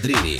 ободрили.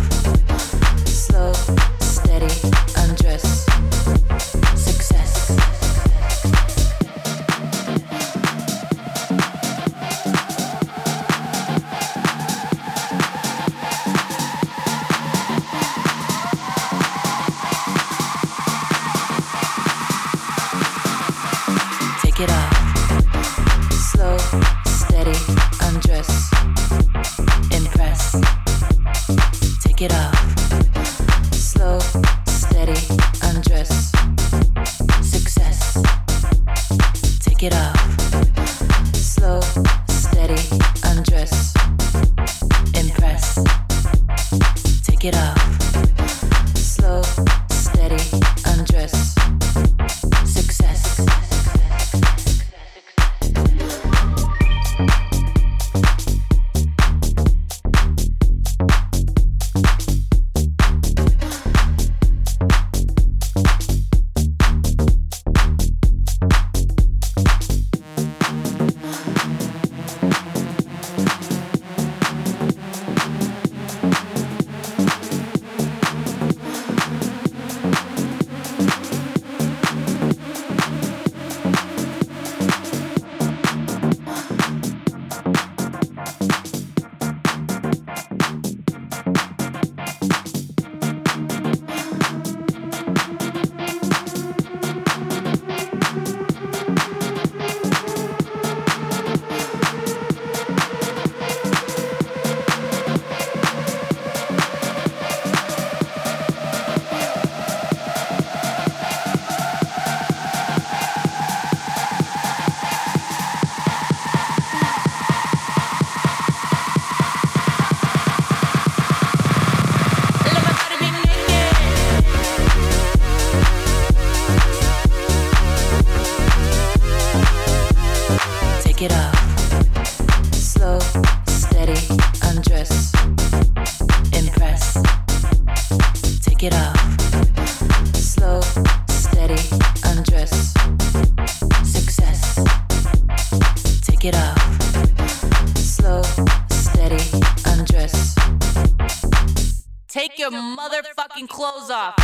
off.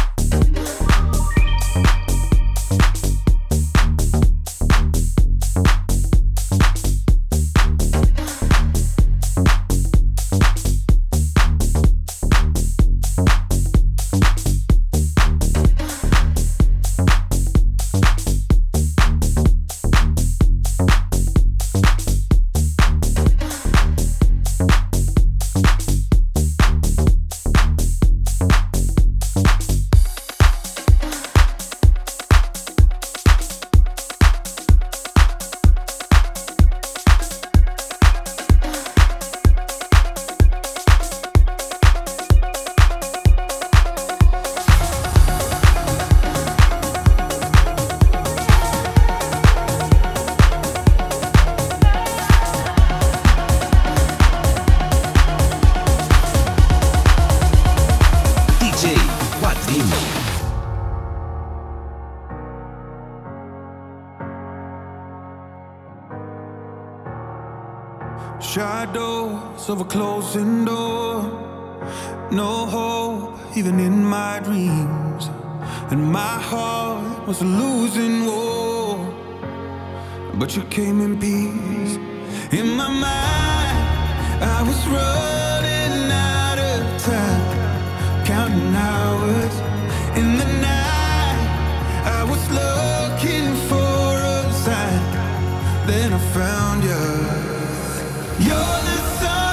closing door. No hope, even in my dreams. And my heart was losing war. But you came in peace. In my mind, I was running out of time, counting hours in the night. I was looking for a sign, then I found you. You're the sun.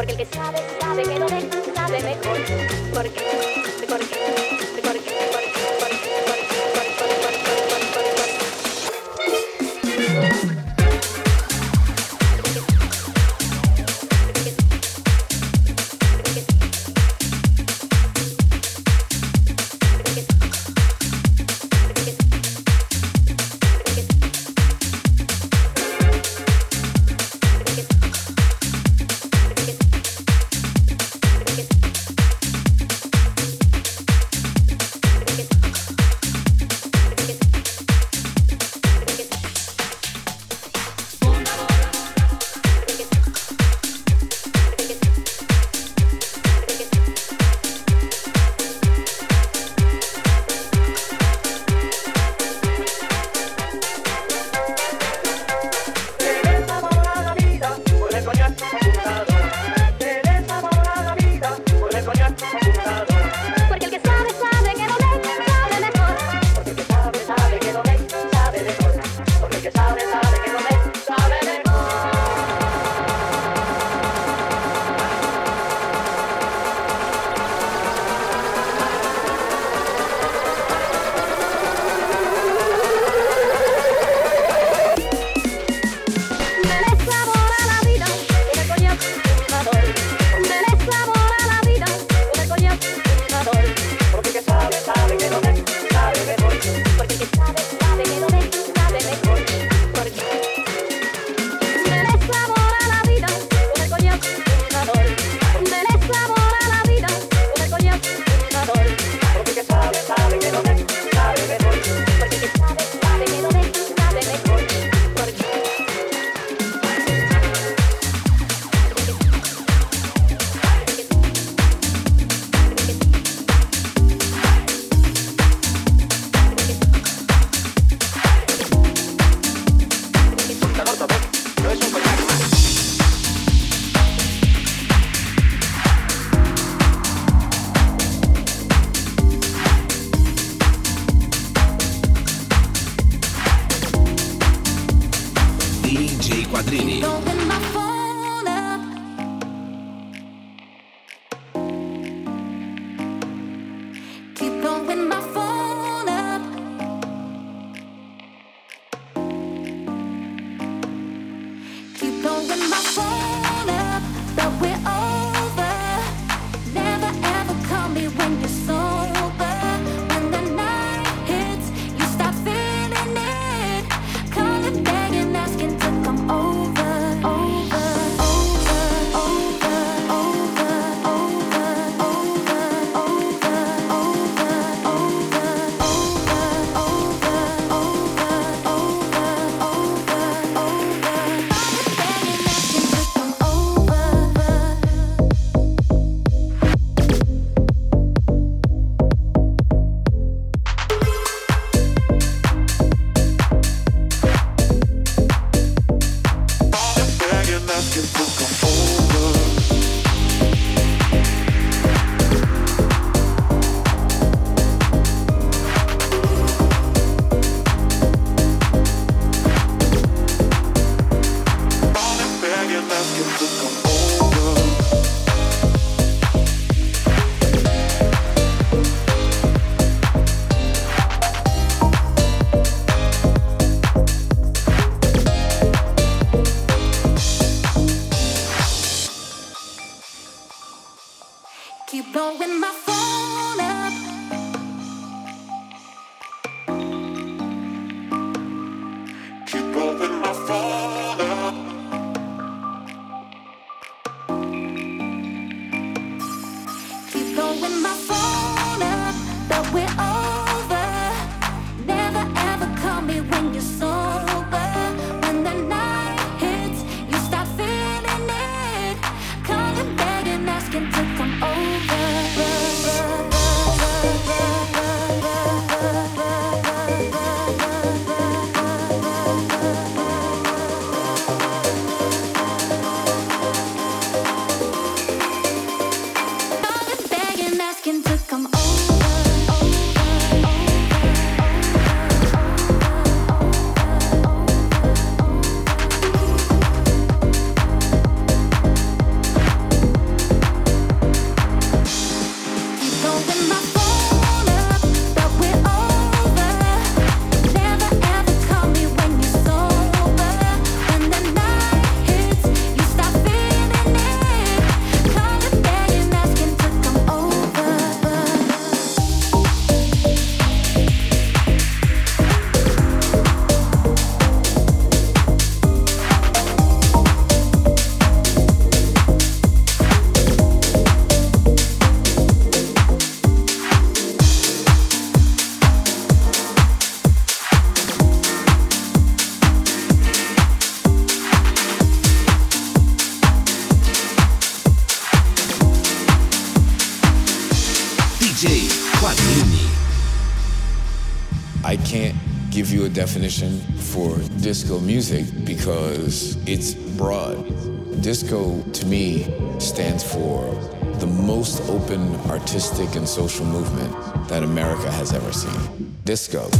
porque el que sabe, sabe que no sabe mejor. Porque with my phone. It's broad. Disco, to me, stands for the most open artistic and social movement that America has ever seen. Disco.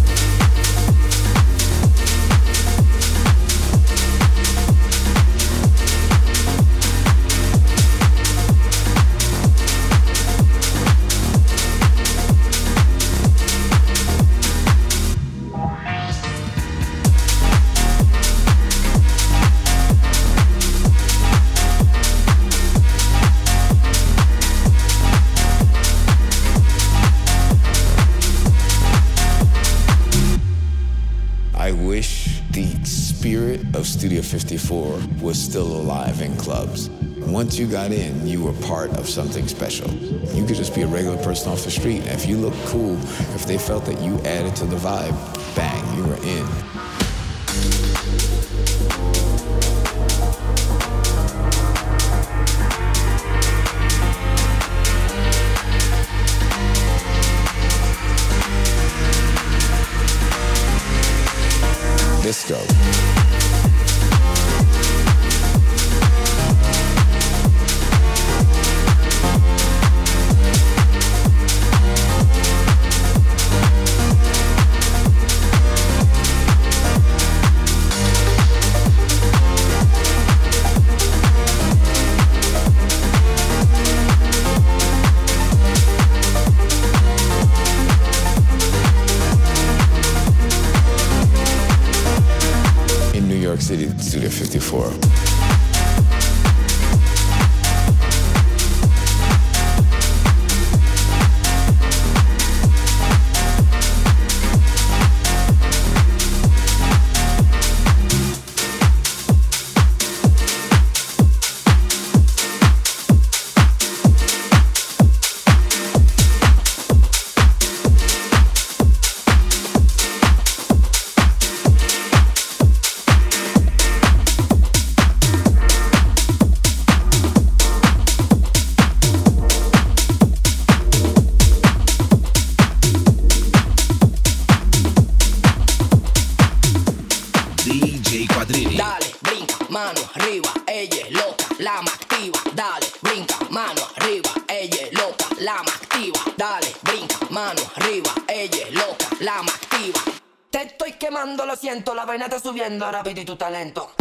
Of Studio 54 was still alive in clubs. Once you got in, you were part of something special. You could just be a regular person off the street. If you looked cool, if they felt that you added to the vibe, bang, you were in. Disco. mano arriba, ella es loca, la más activa. Te estoy quemando, lo siento, la vaina está subiendo, rapidito tu talento.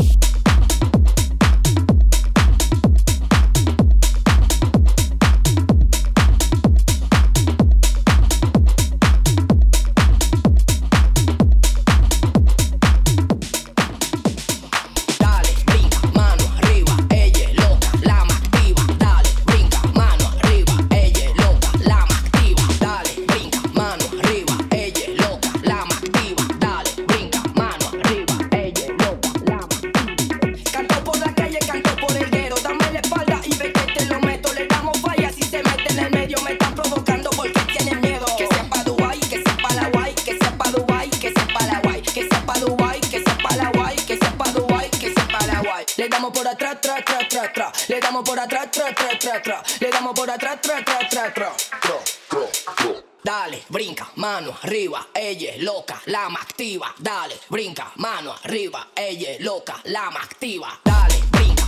Mano arriba, ella es loca, la más activa, dale, brinca, mano arriba, ella es loca, la más activa, dale, brinca,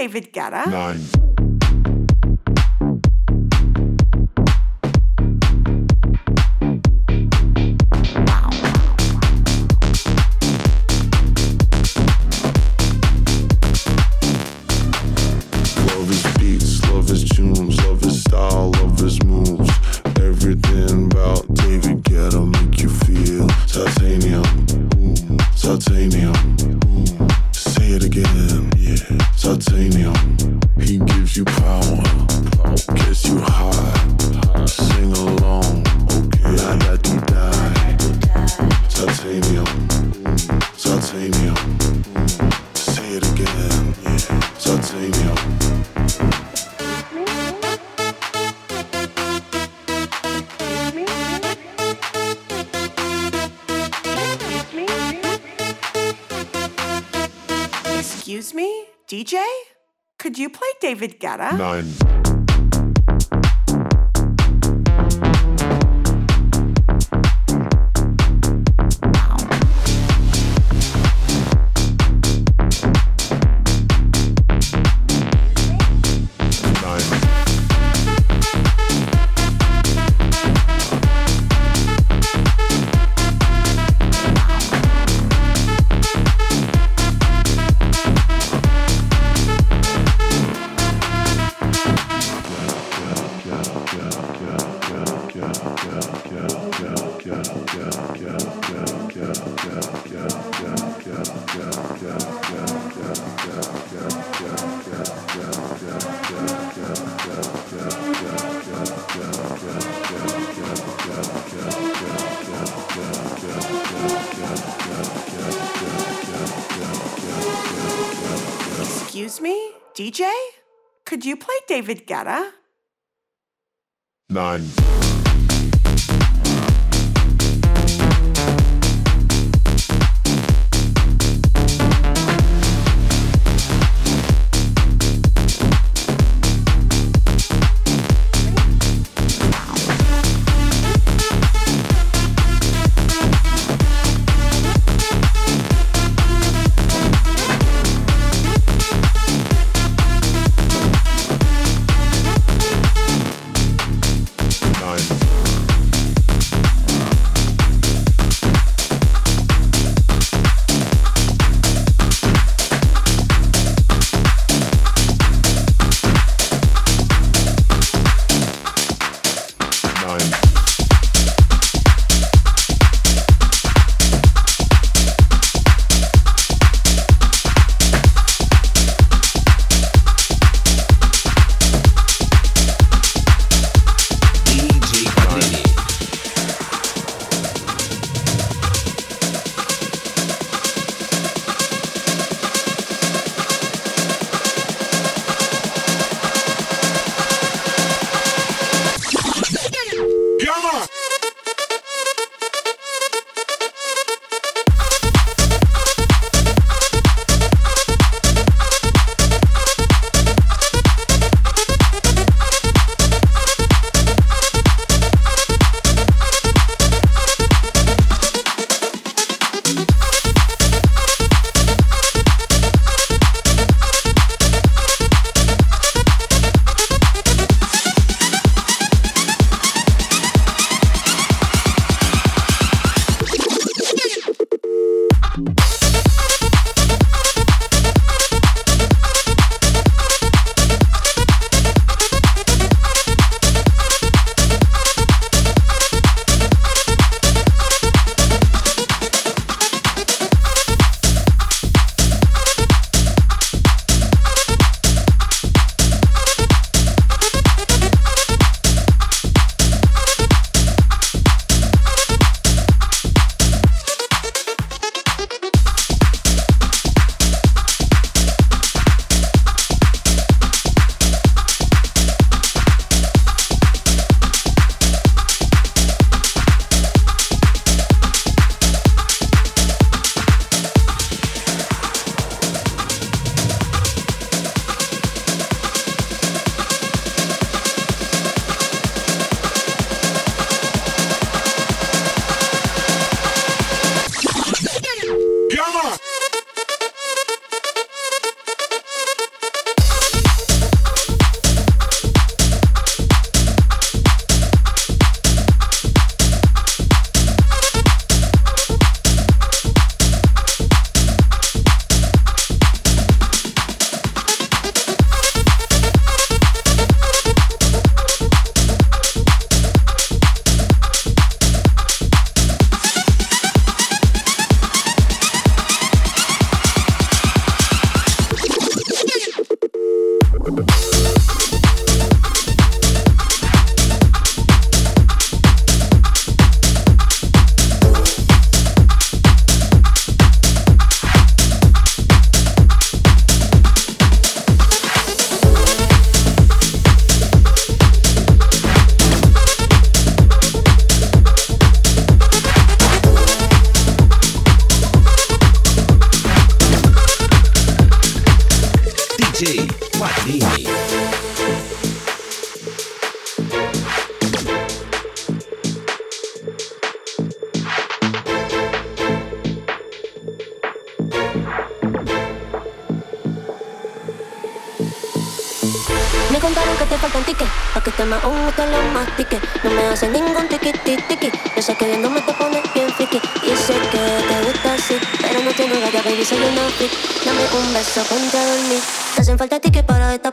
David Guetta? Nine. Nine. David Guetta? outfit. Dame un beso, ponte a dormir. Te hacen falta tickets para esta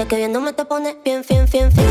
sé que viéndome te pones bien, bien, bien, bien.